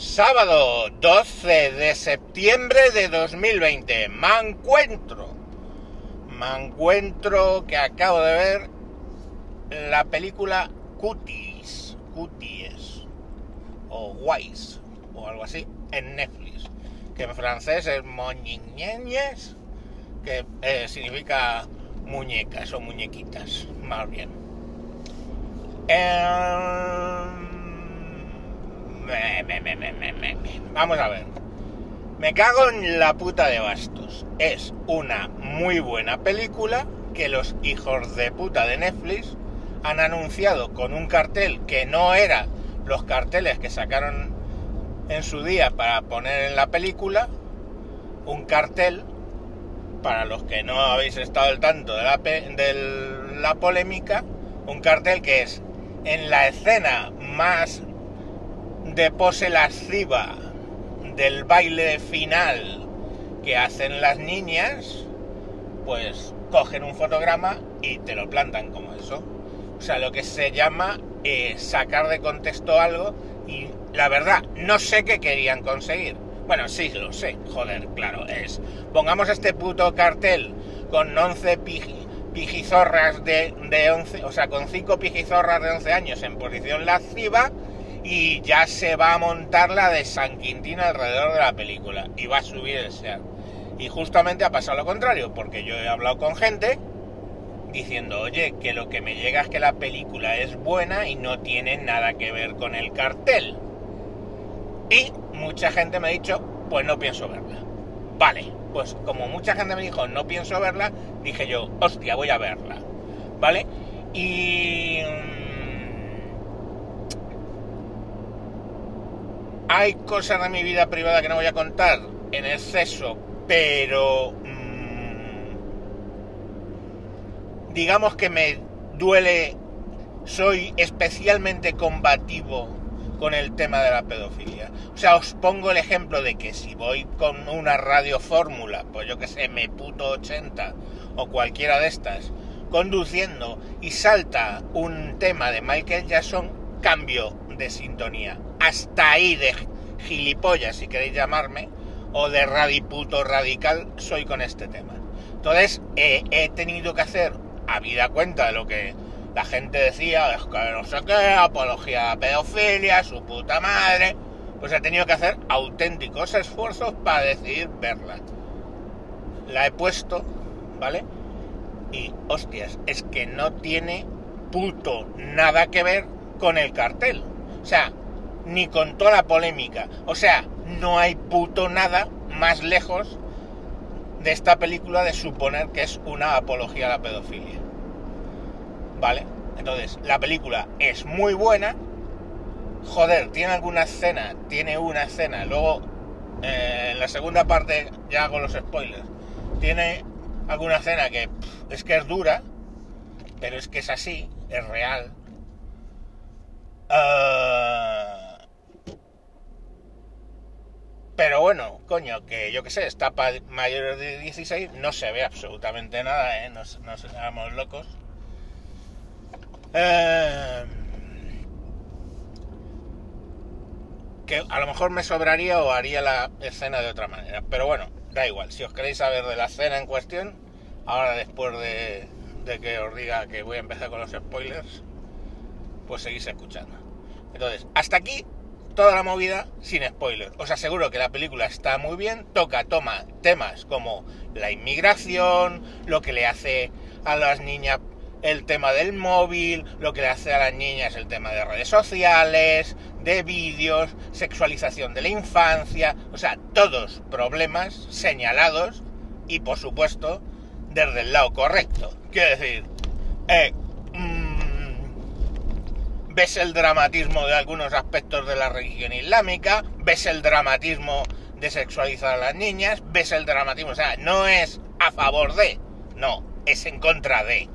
Sábado 12 de septiembre de 2020. Me encuentro. Me encuentro que acabo de ver la película Cuties. Cuties. O Wise. O algo así. En Netflix. Que en francés es moñiñeñes. Que eh, significa muñecas o muñequitas. Más bien. Em, Vamos a ver. Me cago en la puta de bastos. Es una muy buena película que los hijos de puta de Netflix han anunciado con un cartel que no era los carteles que sacaron en su día para poner en la película. Un cartel, para los que no habéis estado al tanto de la, de la polémica, un cartel que es en la escena más de pose lasciva del baile final que hacen las niñas, pues cogen un fotograma y te lo plantan como eso. O sea, lo que se llama eh, sacar de contexto algo y la verdad, no sé qué querían conseguir. Bueno, sí, lo sé, joder, claro, es. Pongamos este puto cartel con 11 piji- pijizorras de, de 11, o sea, con 5 pijizorras de 11 años en posición lasciva y ya se va a montar la de San Quintín alrededor de la película y va a subir el SEAT. Y justamente ha pasado lo contrario, porque yo he hablado con gente diciendo, oye, que lo que me llega es que la película es buena y no tiene nada que ver con el cartel. Y mucha gente me ha dicho, pues no pienso verla. Vale, pues como mucha gente me dijo, no pienso verla, dije yo, hostia, voy a verla. ¿Vale? Y... mm, Hay cosas de mi vida privada que no voy a contar en exceso, pero... mm, digamos que me duele, soy especialmente combativo con el tema de la pedofilia. O sea, os pongo el ejemplo de que si voy con una radio fórmula, pues yo que sé, me puto 80 o cualquiera de estas, conduciendo y salta un tema de Michael Jackson, cambio de sintonía. Hasta ahí de gilipollas, si queréis llamarme, o de radiputo radical, soy con este tema. Entonces, he tenido que hacer, habida cuenta de lo que la gente decía, es que no sé qué, apología pedofilia, su puta madre, pues he tenido que hacer auténticos esfuerzos para decidir verla. La he puesto, ¿vale? Y, hostias, es que no tiene puto nada que ver con el cartel. O sea, ni con toda la polémica. O sea, no hay puto nada más lejos de esta película de suponer que es una apología a la pedofilia. ¿Vale? Entonces, la película es muy buena. Joder, tiene alguna escena, tiene una escena. Luego, eh, en la segunda parte, ya hago los spoilers. Tiene alguna escena que es que es dura, pero es que es así, es real. Ah, pero bueno, coño, que yo que sé, está para mayores de 16, no se ve absolutamente nada, ¿eh? No, no seamos locos. Eh, que a lo mejor me sobraría o haría la escena de otra manera. Pero bueno, da igual. Si os queréis saber de la escena en cuestión, ahora después de, de que os diga que voy a empezar con los spoilers, pues seguís escuchando. Entonces, hasta aquí toda la movida sin spoilers. Os aseguro que la película está muy bien, toca, toma temas como la inmigración, lo que le hace a las niñas el tema del móvil, lo que le hace a las niñas el tema de redes sociales, de vídeos, sexualización de la infancia, o sea, todos problemas señalados y por supuesto desde el lado correcto. Quiero decir, eh, ves el dramatismo de algunos aspectos de la religión islámica, ves el dramatismo de sexualizar a las niñas, ves el dramatismo, o sea, no es a favor de, no, es en contra de.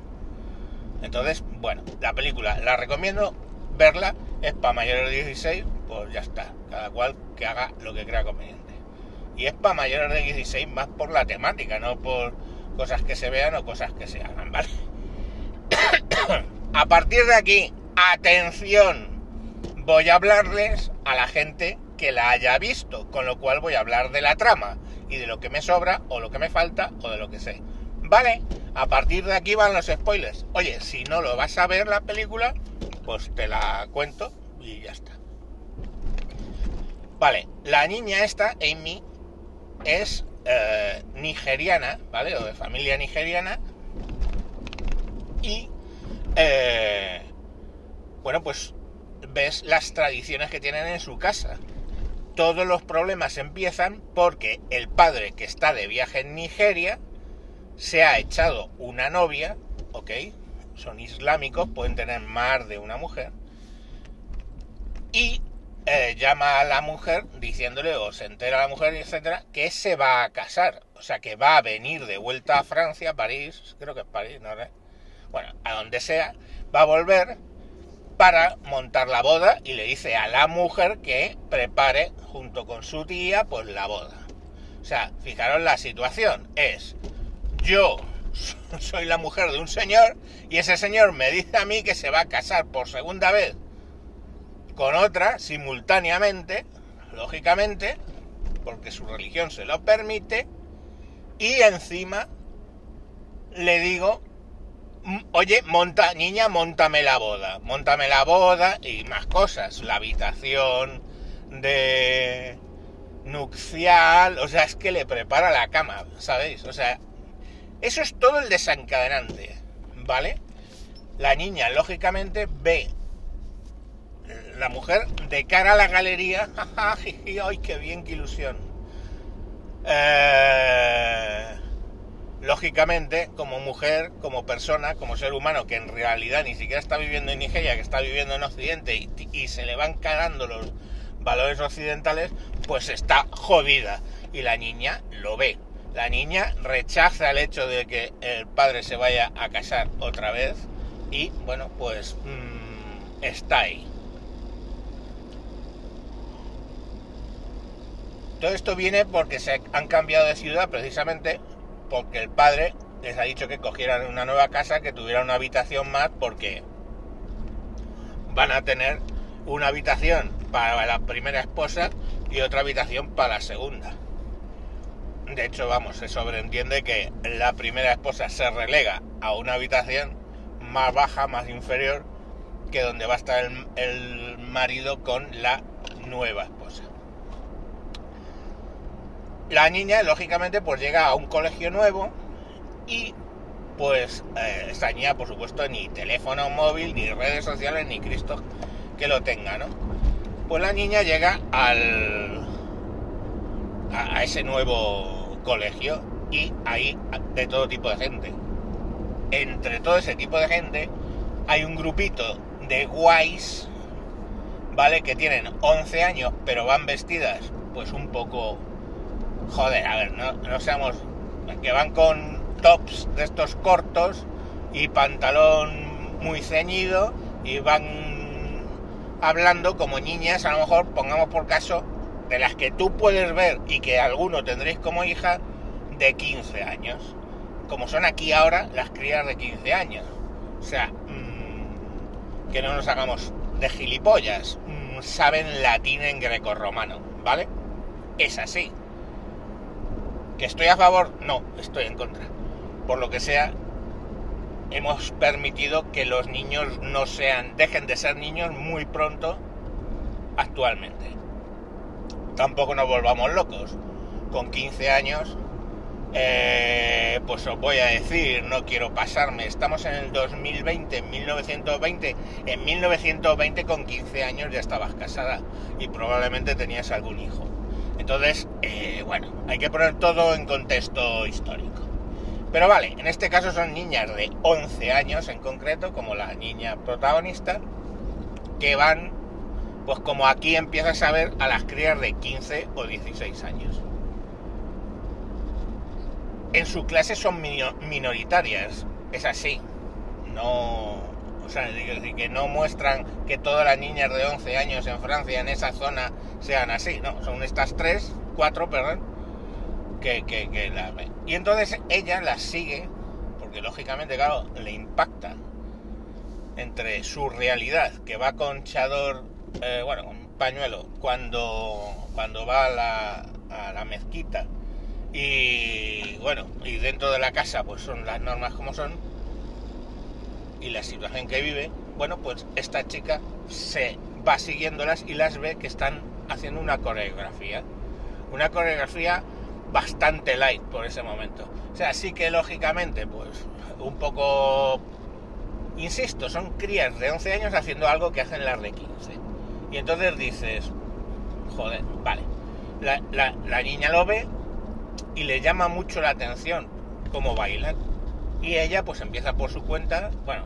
Entonces, bueno, la película la recomiendo verla, es para mayores de 16, pues ya está, cada cual que haga lo que crea conveniente. Y es para mayores de 16 más por la temática, no por cosas que se vean o cosas que se hagan, ¿vale? a partir de aquí, atención, voy a hablarles a la gente que la haya visto, con lo cual voy a hablar de la trama y de lo que me sobra o lo que me falta o de lo que sé. Vale, a partir de aquí van los spoilers. Oye, si no lo vas a ver la película, pues te la cuento y ya está. Vale, la niña esta, Amy, es eh, nigeriana, ¿vale? O de familia nigeriana. Y, eh, bueno, pues ves las tradiciones que tienen en su casa. Todos los problemas empiezan porque el padre que está de viaje en Nigeria se ha echado una novia, ¿ok? Son islámicos, pueden tener más de una mujer. Y eh, llama a la mujer diciéndole, o se entera la mujer, etcétera, que se va a casar. O sea, que va a venir de vuelta a Francia, París, creo que es París, ¿no? Bueno, a donde sea, va a volver para montar la boda y le dice a la mujer que prepare junto con su tía pues la boda. O sea, fijaros la situación, es yo soy la mujer de un señor y ese señor me dice a mí que se va a casar por segunda vez con otra simultáneamente, lógicamente, porque su religión se lo permite, y encima le digo, oye, monta, niña, montame la boda, montame la boda y más cosas, la habitación de nupcial, o sea, es que le prepara la cama, ¿sabéis? O sea, eso es todo el desencadenante, ¿vale? La niña, lógicamente, ve la mujer de cara a la galería. ¡Ay, qué bien, qué ilusión! Eh, lógicamente, como mujer, como persona, como ser humano, que en realidad ni siquiera está viviendo en Nigeria, que está viviendo en Occidente y, se le van cagando los valores occidentales, pues está jodida. Y la niña lo ve. La niña rechaza el hecho de que el padre se vaya a casar otra vez y bueno, pues mmm, está ahí. Todo esto viene porque se han cambiado de ciudad precisamente porque el padre les ha dicho que cogieran una nueva casa, que tuviera una habitación más porque van a tener una habitación para la primera esposa y otra habitación para la segunda. De hecho, vamos, se sobreentiende que la primera esposa se relega a una habitación más baja, más inferior, que donde va a estar el, marido con la nueva esposa. La niña, lógicamente, pues llega a un colegio nuevo y pues eh, niña, por supuesto, ni teléfono móvil, ni redes sociales, ni Cristo que lo tenga, ¿no? Pues la niña llega al a ese nuevo colegio y hay de todo tipo de gente. Entre todo ese tipo de gente hay un grupito de guays, ¿vale? Que tienen 11 años pero van vestidas pues un poco... Joder, a ver, no, seamos... Que van con tops de estos cortos y pantalón muy ceñido y van hablando como niñas, a lo mejor pongamos por caso de las que tú puedes ver y que alguno tendréis como hija de 15 años. Como son aquí ahora las crías de 15 años. O sea, mmm, que no nos hagamos de gilipollas. Mmm, saben latín en greco-romano, ¿vale? Es así. ¿Que estoy a favor? No, estoy en contra. Por lo que sea, hemos permitido que los niños no sean, dejen de ser niños muy pronto actualmente tampoco nos volvamos locos. Con 15 años, eh, pues os voy a decir, no quiero pasarme, estamos en el 2020, en 1920, en 1920 con 15 años ya estabas casada y probablemente tenías algún hijo. Entonces, eh, bueno, hay que poner todo en contexto histórico. Pero vale, en este caso son niñas de 11 años en concreto, como la niña protagonista, que van pues como aquí empiezas a ver a las crías de 15 o 16 años. En su clase son minoritarias, es así. No, o sea, que no muestran que todas las niñas de 11 años en Francia, en esa zona, sean así, no, son estas tres, cuatro, perdón, que, que, que la. Y entonces ella las sigue, porque lógicamente, claro, le impacta entre su realidad, que va con chador eh, bueno, pañuelo cuando, cuando va a la, a la mezquita. Y bueno, y dentro de la casa pues son las normas como son. Y la situación que vive, bueno, pues esta chica se va siguiéndolas y las ve que están haciendo una coreografía. Una coreografía bastante light por ese momento. O sea, sí que lógicamente, pues un poco, insisto, son crías de 11 años haciendo algo que hacen las de 15. Y entonces dices, joder, vale. La, niña lo ve y le llama mucho la atención cómo bailan. Y ella pues empieza por su cuenta, bueno,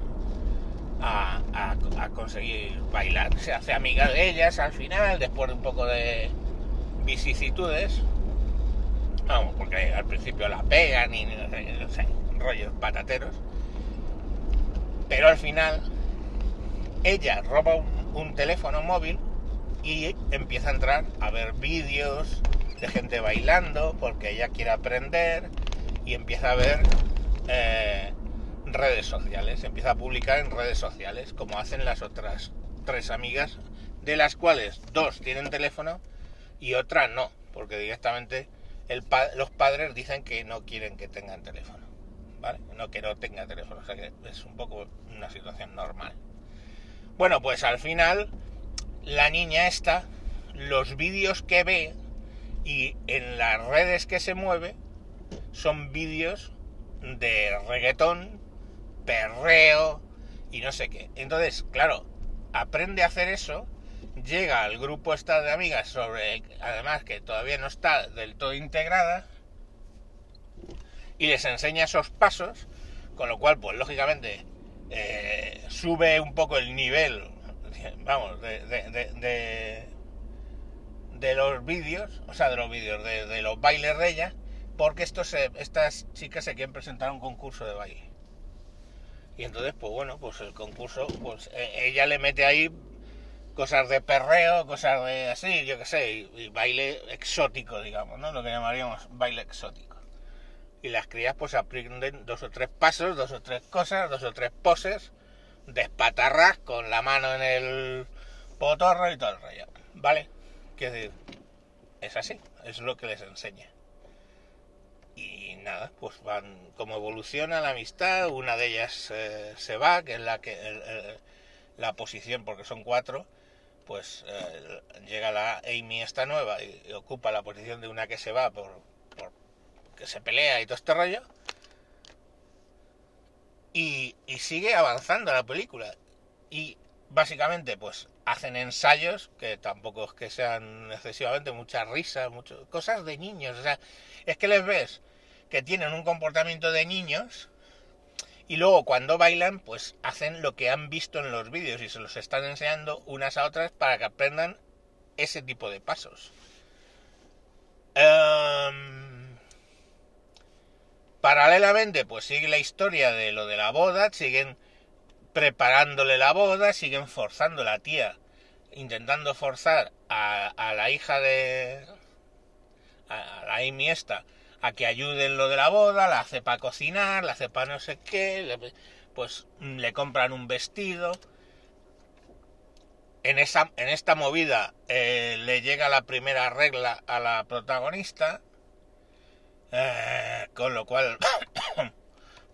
a, conseguir bailar. Se hace amiga de ellas al final, después de un poco de vicisitudes. Vamos, porque al principio la pegan y no sé, rollos patateros. Pero al final ella roba un teléfono móvil y empieza a entrar a ver vídeos de gente bailando porque ella quiere aprender y empieza a ver eh, redes sociales, empieza a publicar en redes sociales como hacen las otras tres amigas, de las cuales dos tienen teléfono y otra no, porque directamente los padres dicen que no quieren que tengan teléfono. No que no tenga teléfono, o sea que es un poco una situación normal. Bueno, pues al final la niña esta, los vídeos que ve y en las redes que se mueve son vídeos de reggaetón, perreo y no sé qué. Entonces, claro, aprende a hacer eso, llega al grupo esta de amigas sobre, además que todavía no está del todo integrada, y les enseña esos pasos, con lo cual, pues lógicamente, eh, sube un poco el nivel, vamos, de, de de los vídeos, o sea, de los vídeos, de, los bailes de ella, porque estos, estas chicas se quieren presentar a un concurso de baile. Y entonces, pues bueno, pues el concurso, pues e, ella le mete ahí cosas de perreo, cosas de así, yo qué sé, y, baile exótico, digamos, ¿no? Lo que llamaríamos baile exótico. Y las crías pues aprenden dos o tres pasos, dos o tres cosas, dos o tres poses, despatarras con la mano en el potorro y todo el rollo, ¿vale? que es así, es lo que les enseña. Nada, pues van como evoluciona la amistad, una de ellas eh, se va, que es la que la posición, porque son cuatro, pues eh, llega la Amy esta nueva y, ocupa la posición de una que se va por, por que se pelea y todo este rollo. Y, y sigue avanzando la película. Y básicamente, pues hacen ensayos que tampoco es que sean excesivamente muchas risas, muchas cosas de niños. O sea, es que les ves que tienen un comportamiento de niños y luego cuando bailan, pues hacen lo que han visto en los vídeos y se los están enseñando unas a otras para que aprendan ese tipo de pasos. Em, paralelamente, pues sigue la historia de lo de la boda, siguen preparándole la boda, siguen forzando la tía, intentando forzar a, la hija de... a la Amy esta, a que ayude en lo de la boda, la hace para cocinar, la hace para no sé qué, pues le compran un vestido. En, esa, en esta movida eh, le llega la primera regla a la protagonista, eh, con lo cual, pues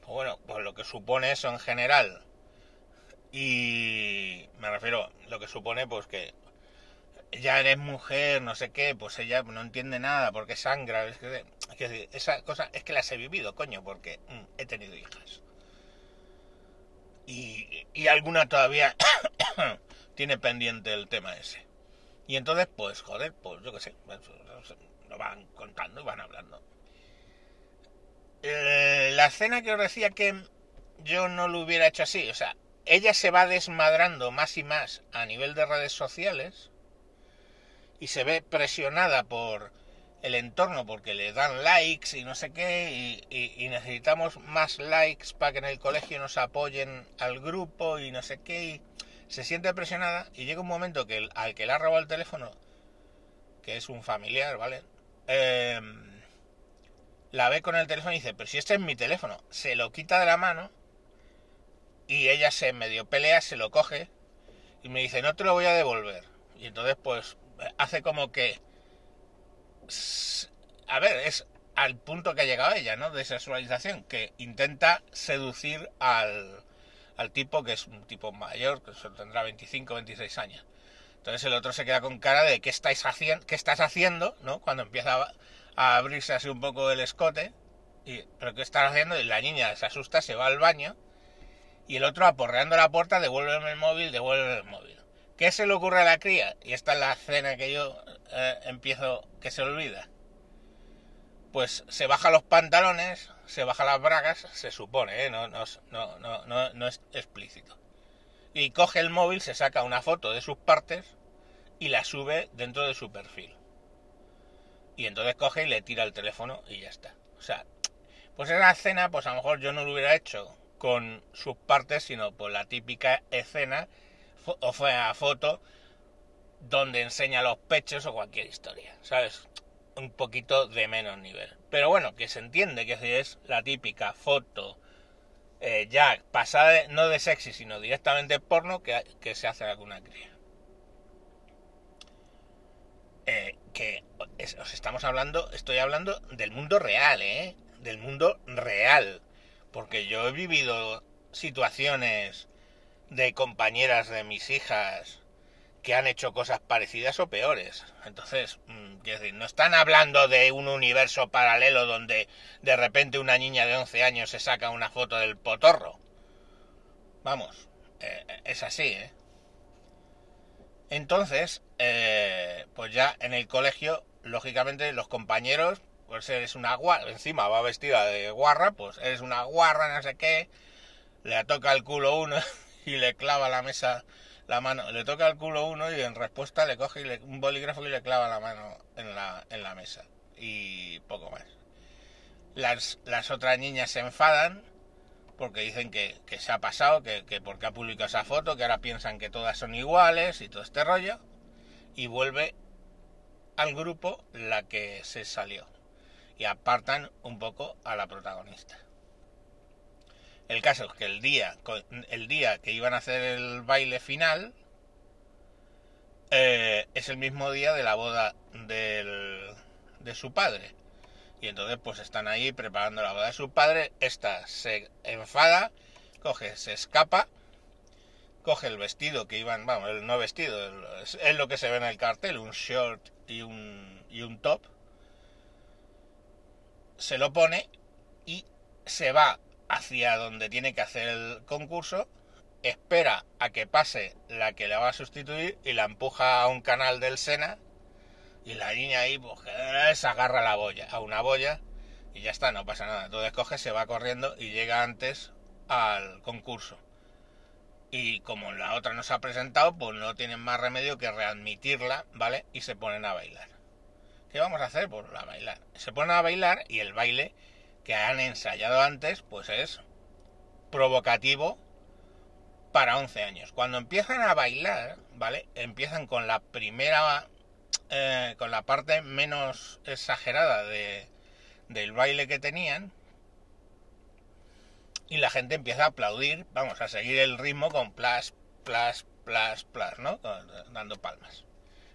bueno, pues lo que supone eso en general y me refiero, lo que supone pues que ya eres mujer, no sé qué, pues ella no entiende nada porque sangra. Es que, esa cosa es que las he vivido, coño, porque mm, he tenido hijas. Y, y alguna todavía tiene pendiente el tema ese. Y entonces, pues, joder, pues yo qué sé, lo van contando y van hablando. Eh, la escena que os decía que yo no lo hubiera hecho así, o sea, ella se va desmadrando más y más a nivel de redes sociales y se ve presionada por el entorno porque le dan likes y no sé qué y, necesitamos más likes para que en el colegio nos apoyen al grupo y no sé qué y se siente presionada y llega un momento que al que le ha robado el teléfono que es un familiar, ¿vale? Em, la ve con el teléfono y dice, pero si este es mi teléfono, se lo quita de la mano y ella se medio pelea, se lo coge y me dice, no te lo voy a devolver. Y entonces, pues, hace como que... A ver, es al punto que ha llegado ella, ¿no? De sexualización, que intenta seducir al, al tipo, que es un tipo mayor, que tendrá 25, 26 años. Entonces el otro se queda con cara de ¿qué, estáis haciendo, qué estás haciendo? ¿no? Cuando empieza a, abrirse así un poco el escote. Y, ¿Pero qué estás haciendo? Y la niña se asusta, se va al baño. Y el otro aporreando la puerta, devuélveme el móvil, devuélveme el móvil. ¿Qué se le ocurre a la cría? Y esta es la escena que yo eh, empiezo que se olvida. Pues se baja los pantalones, se baja las bragas, se supone, ¿eh? no, no, no, no, es explícito. Y coge el móvil, se saca una foto de sus partes y la sube dentro de su perfil. Y entonces coge y le tira el teléfono y ya está. O sea, pues esa escena, pues a lo mejor yo no lo hubiera hecho con sus partes, sino por la típica escena o fue a foto donde enseña los pechos o cualquier historia, ¿sabes? Un poquito de menos nivel. Pero bueno, que se entiende que es la típica foto eh, ya pasada, no de sexy, sino directamente porno que, que se hace alguna cría. Eh, que os estamos hablando, estoy hablando del mundo real, ¿eh? Del mundo real. Porque yo he vivido situaciones de compañeras de mis hijas que han hecho cosas parecidas o peores. Entonces, mm, decir, no están hablando de un universo paralelo donde de repente una niña de 11 años se saca una foto del potorro. Vamos, eh, es así, ¿eh? Entonces, eh, pues ya en el colegio, lógicamente, los compañeros, pues eres una guarra, encima va vestida de guarra, pues eres una guarra, no sé qué, le toca el culo uno y le clava la mesa la mano, le toca el culo uno y en respuesta le coge un bolígrafo y le clava la mano en la, en la mesa. Y poco más. Las, las otras niñas se enfadan porque dicen que, se ha pasado, que, que, porque ha publicado esa foto, que ahora piensan que todas son iguales y todo este rollo, y vuelve al grupo la que se salió. Y apartan un poco a la protagonista. El caso es que el día, el día que iban a hacer el baile final eh, es el mismo día de la boda del, de su padre. Y entonces pues están ahí preparando la boda de su padre. Esta se enfada, coge, se escapa, coge el vestido que iban, vamos, el no vestido, es, lo que se ve en el cartel, un short y un, y un top. Se lo pone y se va hacia donde tiene que hacer el concurso, espera a que pase la que le va a sustituir y la empuja a un canal del Sena y la niña ahí pues se agarra la boya, a una boya y ya está, no pasa nada. Entonces coge, se va corriendo y llega antes al concurso. Y como la otra no se ha presentado, pues no tienen más remedio que readmitirla, ¿vale? Y se ponen a bailar. ¿Qué vamos a hacer? Pues a bailar. Se ponen a bailar y el baile que han ensayado antes, pues es provocativo para 11 años. Cuando empiezan a bailar, ¿vale? Empiezan con la primera eh, con la parte menos exagerada de, del baile que tenían y la gente empieza a aplaudir, vamos, a seguir el ritmo con plas, plas, plas, plas, ¿no? Dando palmas.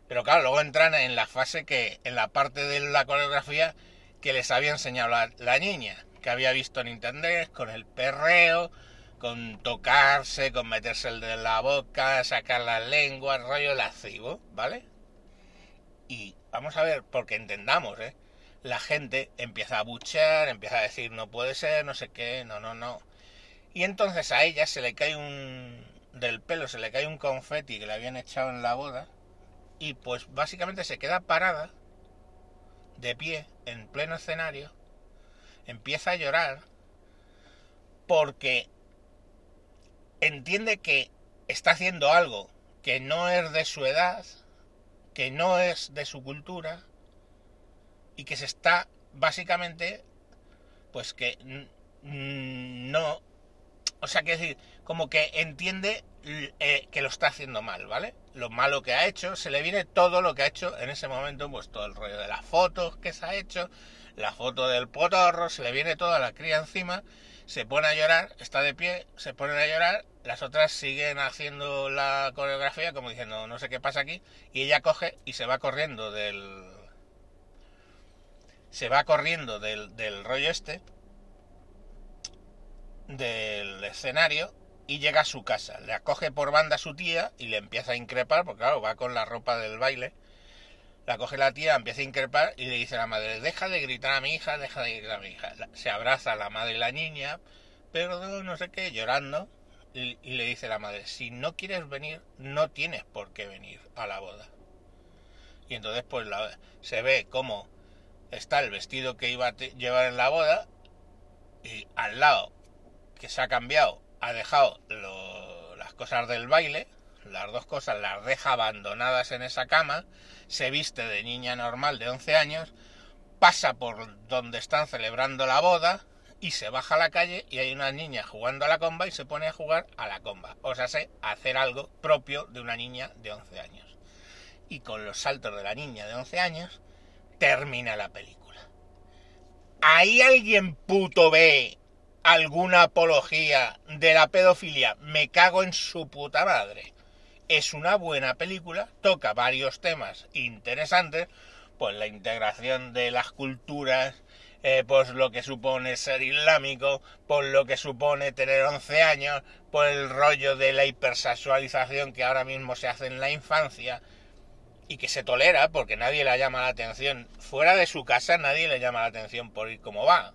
Pero claro, luego entran en la fase que, en la parte de la coreografía que les había enseñado la, niña, que había visto en internet, con el perreo, con tocarse, con meterse el de la boca, sacar la lengua, el rollo lascivo, ¿vale? Y vamos a ver, porque entendamos, ¿eh? La gente empieza a buchear, empieza a decir no puede ser, no sé qué, no, no, no. Y entonces a ella se le cae un... del pelo se le cae un confeti que le habían echado en la boda y pues básicamente se queda parada, de pie, en pleno escenario, empieza a llorar porque entiende que está haciendo algo que no es de su edad, que no es de su cultura y que se está básicamente pues que no o sea que decir como que entiende eh, que lo está haciendo mal vale lo malo que ha hecho se le viene todo lo que ha hecho en ese momento pues todo el rollo de las fotos que se ha hecho la foto del potorro se le viene toda la cría encima se pone a llorar está de pie se pone a llorar las otras siguen haciendo la coreografía como diciendo no sé qué pasa aquí y ella coge y se va corriendo del se va corriendo del rollo este del escenario y llega a su casa. Le acoge por banda a su tía y le empieza a increpar, porque claro, va con la ropa del baile. La coge la tía, empieza a increpar y le dice a la madre, deja de gritar a mi hija, deja de gritar a mi hija. Se abraza a la madre y la niña, pero no sé qué, llorando. Y, le dice a la madre, si no quieres venir, no tienes por qué venir a la boda. Y entonces pues se ve cómo está el vestido que iba a llevar en la boda y al lado que se ha cambiado ha dejado las cosas del baile, las dos cosas las deja abandonadas en esa cama, se viste de niña normal de 11 años, pasa por donde están celebrando la boda y se baja a la calle y hay una niña jugando a la comba y se pone a jugar a la comba. O sea, sé hacer algo propio de una niña de 11 años. Y con los saltos de la niña de 11 años termina la película. ¿Ahí alguien puto ve alguna apología de la pedofilia, me cago en su puta madre. Es una buena película, toca varios temas interesantes, pues la integración de las culturas, eh, pues lo que supone ser islámico, por lo que supone tener 11 años, por el rollo de la hipersexualización que ahora mismo se hace en la infancia y que se tolera porque nadie le llama la atención. Fuera de su casa nadie le llama la atención por ir como va.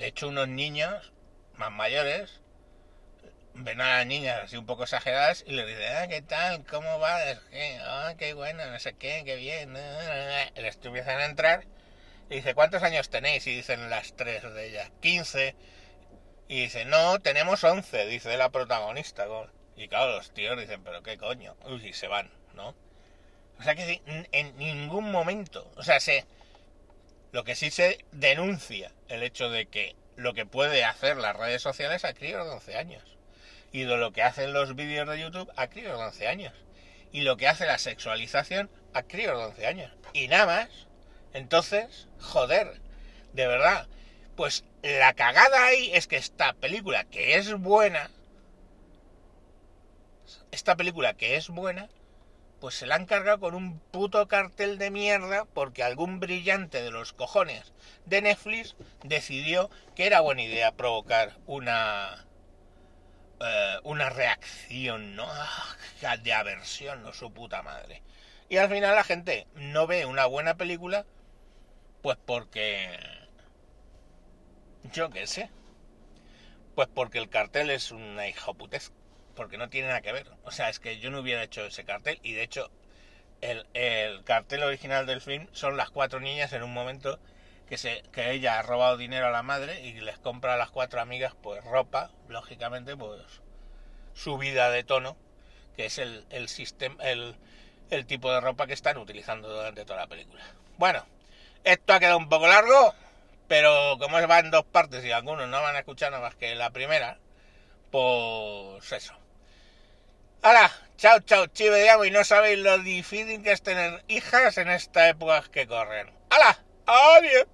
De hecho, unos niños más mayores ven a las niñas así un poco exageradas y les dicen, ah, ¿qué tal? ¿Cómo va? Ah, qué bueno, no sé qué, qué bien. Les empiezan a entrar y dice, ¿cuántos años tenéis? Y dicen las tres de ellas, 15. Y dice, no, tenemos 11, dice la protagonista. Y claro, los tíos dicen, pero qué coño. y se van, ¿no? O sea que en ningún momento, o sea, se lo que sí se denuncia el hecho de que lo que puede hacer las redes sociales a críos de 11 años. Y de lo que hacen los vídeos de YouTube a críos de 11 años. Y lo que hace la sexualización a críos de 11 años. Y nada más. Entonces, joder, de verdad. Pues la cagada ahí es que esta película que es buena, esta película que es buena, pues se la han cargado con un puto cartel de mierda porque algún brillante de los cojones de Netflix decidió que era buena idea provocar una eh, una reacción ¿no? Ah, de aversión no su puta madre y al final la gente no ve una buena película pues porque yo qué sé pues porque el cartel es una hijoputez porque no tiene nada que ver. O sea, es que yo no hubiera hecho ese cartel y de hecho el, cartel original del film son las cuatro niñas en un momento que, se, que ella ha robado dinero a la madre y les compra a las cuatro amigas pues ropa, lógicamente pues subida de tono, que es el, el, sistema, el, el tipo de ropa que están utilizando durante toda la película. Bueno, esto ha quedado un poco largo, pero como va en dos partes y algunos no van a escuchar nada más que la primera, pues eso. Ahora, chao, chao, chive de y no sabéis lo difícil que es tener hijas en esta época que corren. ¡Hala! ¡Adiós!